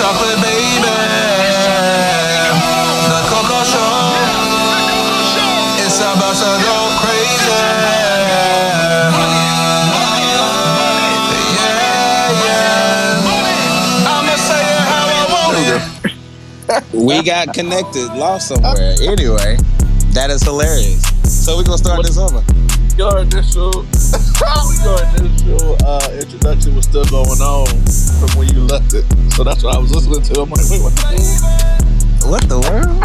chocolate baby. The Coco Show. It's about to go crazy. Yeah, yeah. I'ma say it how I want it. we got connected, lost somewhere. Anyway, that is hilarious. So we're gonna start this over. Your initial, your initial uh, introduction was still going on from when you left it. So that's what I was listening to. I'm like, wait, what the What the world?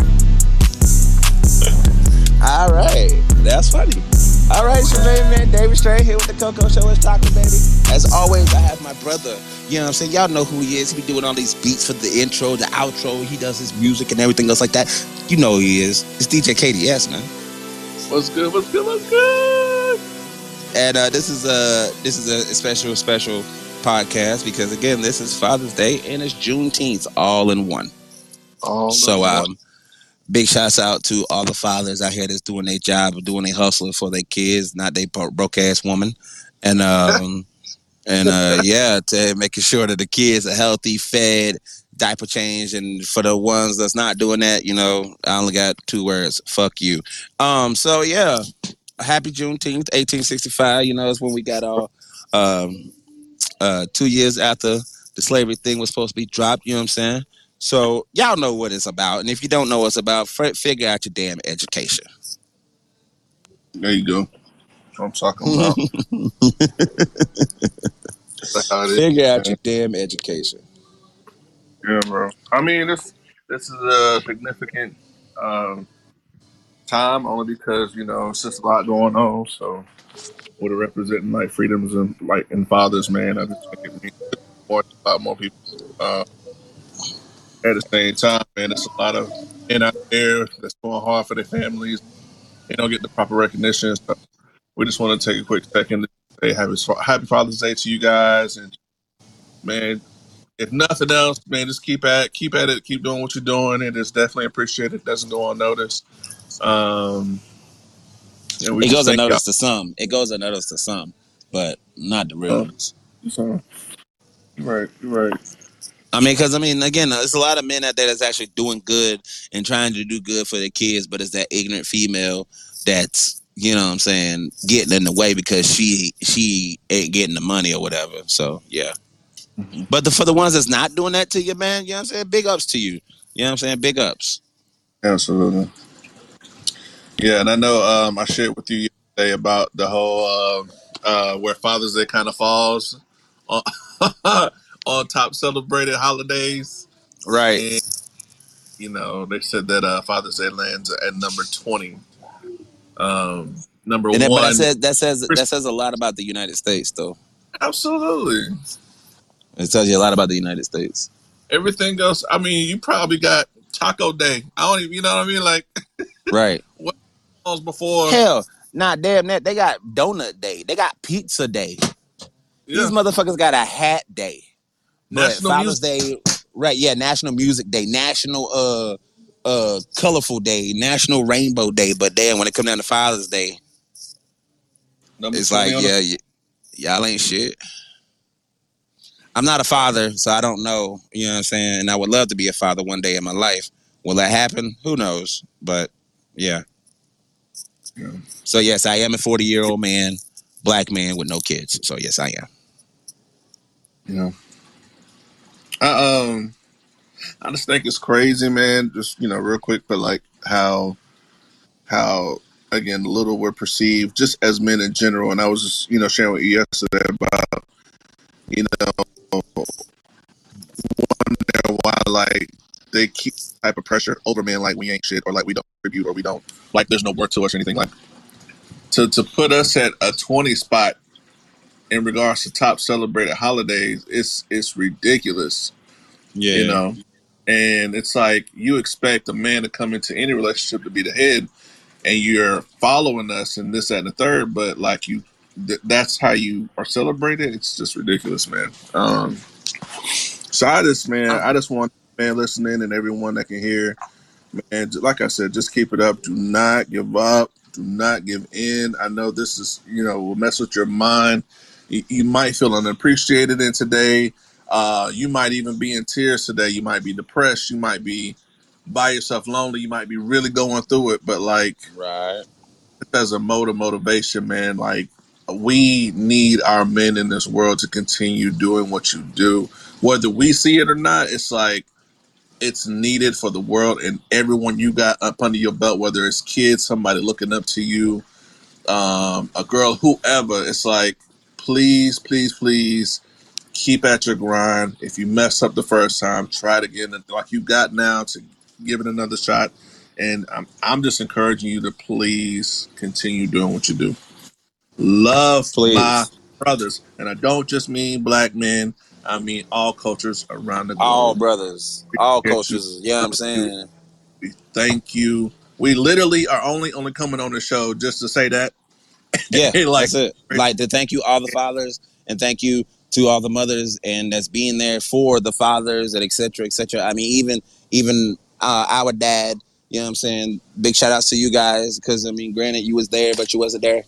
All right, that's funny. All right, it's your main man David Strand here with the Coco Show. It's Taco Baby. As always, I have my brother. You know what I'm saying? Y'all know who he is. He be doing all these beats for the intro, the outro. He does his music and everything else like that. You know who he is. It's DJ KDS, man. What's good? What's good? What's good? And uh, this is a this is a special special podcast because again, this is Father's Day and it's Juneteenth all in one. Oh, So um, big shouts out to all the fathers out here that's doing their job, doing their hustling for their kids, not they broke ass woman, and um, and uh, yeah, to making sure that the kids are healthy, fed, diaper change, and for the ones that's not doing that, you know, I only got two words: fuck you. Um, so yeah, happy Juneteenth, eighteen sixty five. You know, is when we got all um, uh, two years after the slavery thing was supposed to be dropped. You know what I'm saying? So y'all know what it's about, and if you don't know what it's about, f- figure out your damn education. there you go. That's what I'm talking about. It is. Figure out your damn education. Yeah, bro. I mean, this this is a significant um, time only because you know it's just a lot going on. So, with it representing like freedoms and like and fathers, man, I just think it more a lot more people. Uh, at the same time, man, there's a lot of men out there that's going hard for their families. They don't get the proper recognition. So, we just want to take a quick second to say happy Happy Father's Day to you guys, and man, if nothing else, man, just keep at keep at it, keep doing what you're doing. It is definitely appreciated. It doesn't go unnoticed. Um, It goes unnoticed to some. It goes unnoticed to some, but not the real Uh, ones. so, right, right. I mean, because I mean, again, there's a lot of men out there that's actually doing good and trying to do good for their kids, but it's that ignorant female that's you know what I'm saying getting in the way because she she ain't getting the money or whatever. So yeah. Mhm. But the, for the ones that's not doing that to you, man, you know what I'm saying? Big ups to you. You know what I'm saying? Big ups. Absolutely. Yeah, and I know um, I shared with you yesterday about the whole uh, uh, where Father's Day kind of falls on, on top celebrated holidays, Right. and you know they said that uh, Father's Day lands at number twenty. Um, number And that, but that one, says that says that says a lot about the United States, though. absolutely. It tells you a lot about the United States. Everything else, I mean, you probably got Taco Day. I don't even, you know what I mean? Like Right. Before? Hell, nah, damn that. They got donut day. They got pizza day. Yeah, These motherfuckers got a hat day. But National Father's Music. Day, right? Yeah, National Music Day, National uh uh Colorful Day, National Rainbow Day. But then when it come down to Father's Day, Number it's like, yeah, y- y'all ain't shit. I'm not a father, so I don't know. You know what I'm saying? And I would love to be a father one day in my life. Will that happen? Who knows? But yeah. So yes, I am a 40 year old man, black man with no kids. So yes, I am. Yeah. I um I just think it's crazy, man. Just you know, real quick, but like how how again little we're perceived just as men in general. And I was just, you know, sharing with you yesterday about, you know, wonder why like they keep type of pressure over men like we ain't shit or like we don't contribute or we don't like there's no work to us or anything like to to put us at a twenty spot in regards to top celebrated holidays, it's it's ridiculous. Yeah. you know and it's like you expect a man to come into any relationship to be the head and you're following us and this that, and the third but like you th- that's how you are celebrated it's just ridiculous man um so i just man i just want man listening and everyone that can hear man like i said just keep it up do not give up do not give in i know this is you know will mess with your mind you, you might feel unappreciated in today Uh, you might even be in tears today. You might be depressed. You might be by yourself, lonely. You might be really going through it. But like Right. as a mode of motivation, man, like we need our men in this world to continue doing what you do, whether we see it or not. It's like it's needed for the world and everyone you got up under your belt, whether it's kids, somebody looking up to you, um, a girl, whoever. It's like, please, please, please keep at your grind. If you mess up the first time, try it again. Like you got now to give it another shot. And I'm, I'm just encouraging you to please continue doing what you do. Love Please. my brothers. And I don't just mean black men, I mean all cultures around the globe. All brothers, all cultures. You know I'm saying? Thank you. We literally are only only coming on the show just to say that. Yeah, Like- that's it. Like to thank you all the fathers and thank you to all the mothers and that's being there for the fathers and et cetera, et cetera. I mean, even even uh, our dad. You know what I'm saying? Big shout outs to you guys because I mean, granted, you was there, but you wasn't there.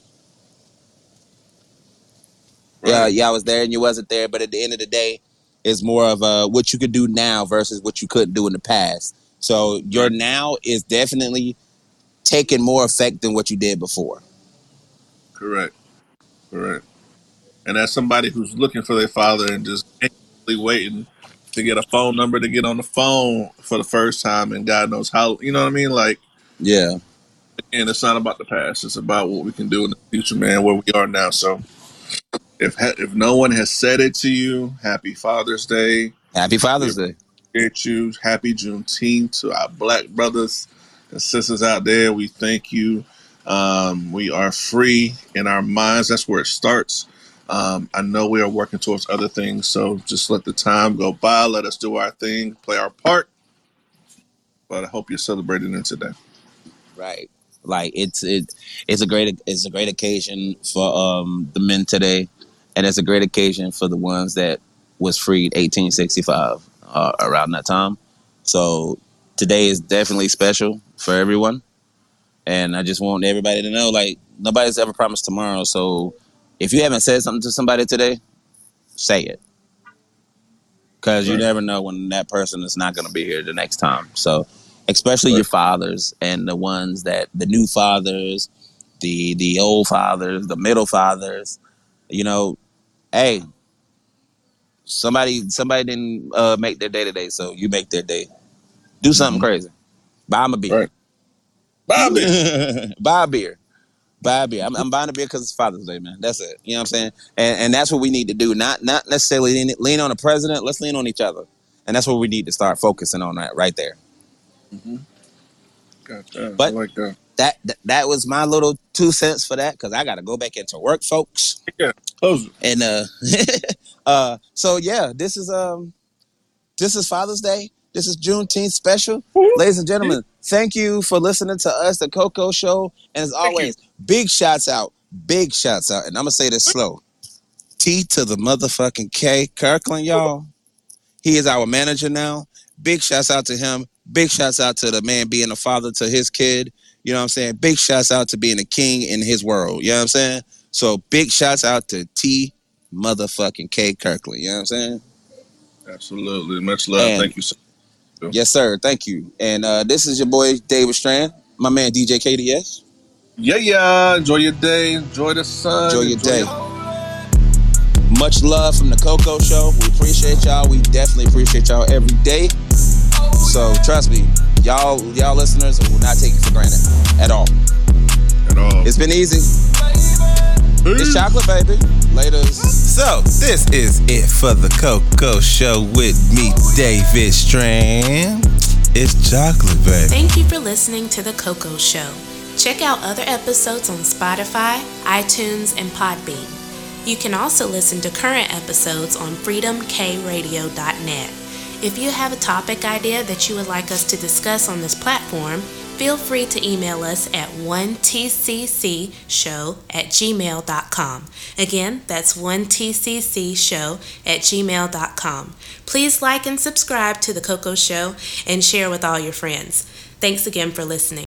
Yeah, Right. yeah, I was there and you wasn't there. But at the end of the day, it's more of uh, what you could do now versus what you couldn't do in the past. So your now is definitely taking more effect than what you did before. Correct. Correct. And as somebody who's looking for their father and just anxiously waiting to get a phone number to get on the phone for the first time and God knows how you know what I mean? Like Yeah, and it's not about the past, it's about what we can do in the future, man, where we are now. So if ha- if no one has said it to you, happy Father's Day. happy Father's Day. appreciate you. Happy Juneteenth to our black brothers and sisters out there. We thank you. Um, we are free in our minds. That's where it starts. Um, I know we are working towards other things, so just let the time go by. Let us do our thing, play our part. But I hope you're celebrating it today. Right. Like it's it it's a great it's a great occasion for um the men today, and it's a great occasion for the ones that was freed 1865 uh, around that time. So today is definitely special for everyone, and I just want everybody to know like nobody's ever promised tomorrow. So if you haven't said something to somebody today, say it. Because you never know when that person is not going to be here the next time. So especially your fathers and the ones that the new fathers, the the old fathers, the middle fathers. You know, hey, somebody somebody didn't uh, make their day today, so you make their day. Do something Mhm. crazy. Buy a beer. Right. Bobby. Buy a beer. Buy a beer. I'm, I'm buying a beer because it's Father's Day, man. That's it. You know what I'm saying? And and that's what we need to do. Not not necessarily lean, lean on the president. Let's lean on each other. And that's what we need to start focusing on that right there. hmm Gotcha. But- I like that. That that, was my little two cents for that because I got to go back into work, folks. It. And uh, uh, so yeah, this is um, this is Father's Day. This is Juneteenth special, ladies and gentlemen. Thank you for listening to us, the Coco Show, and as always, big shouts out, big shouts out, and I'm gonna say this slow. T to the motherfucking K, Kirkland, y'all. He is our manager now. Big shouts out to him. Big shouts out to the man being a father to his kid. You know what I'm saying? Big shouts out to being a king in his world. You know what I'm saying? So big shouts out to T motherfucking K Kirkland. You know what I'm saying? Absolutely. Much love. And- Thank you Sir. Yes, sir. Thank you. And uh, this is your boy David Strand, my man DJ KDS. Yeah, yeah. Enjoy your day. Enjoy the sun. Enjoy your day. Much love from the Coco Show. We appreciate y'all. We definitely appreciate y'all every day. So trust me, y'all, y'all listeners will not take it for granted at all. At all. It's been easy. It's chocolate, baby. Later. So, this is it for the Coco Show with me, David Strand. It's chocolate, baby. Thank you for listening to The Coco Show. Check out other episodes on Spotify, iTunes, and Podbean. You can also listen to current episodes on freedomkradio.net. If you have a topic idea that you would like us to discuss on this platform, feel free to email us at 1tccshow at gmail.com. Again, that's 1tccshow at gmail.com. Please like and subscribe to The Coco Show and share with all your friends. Thanks again for listening.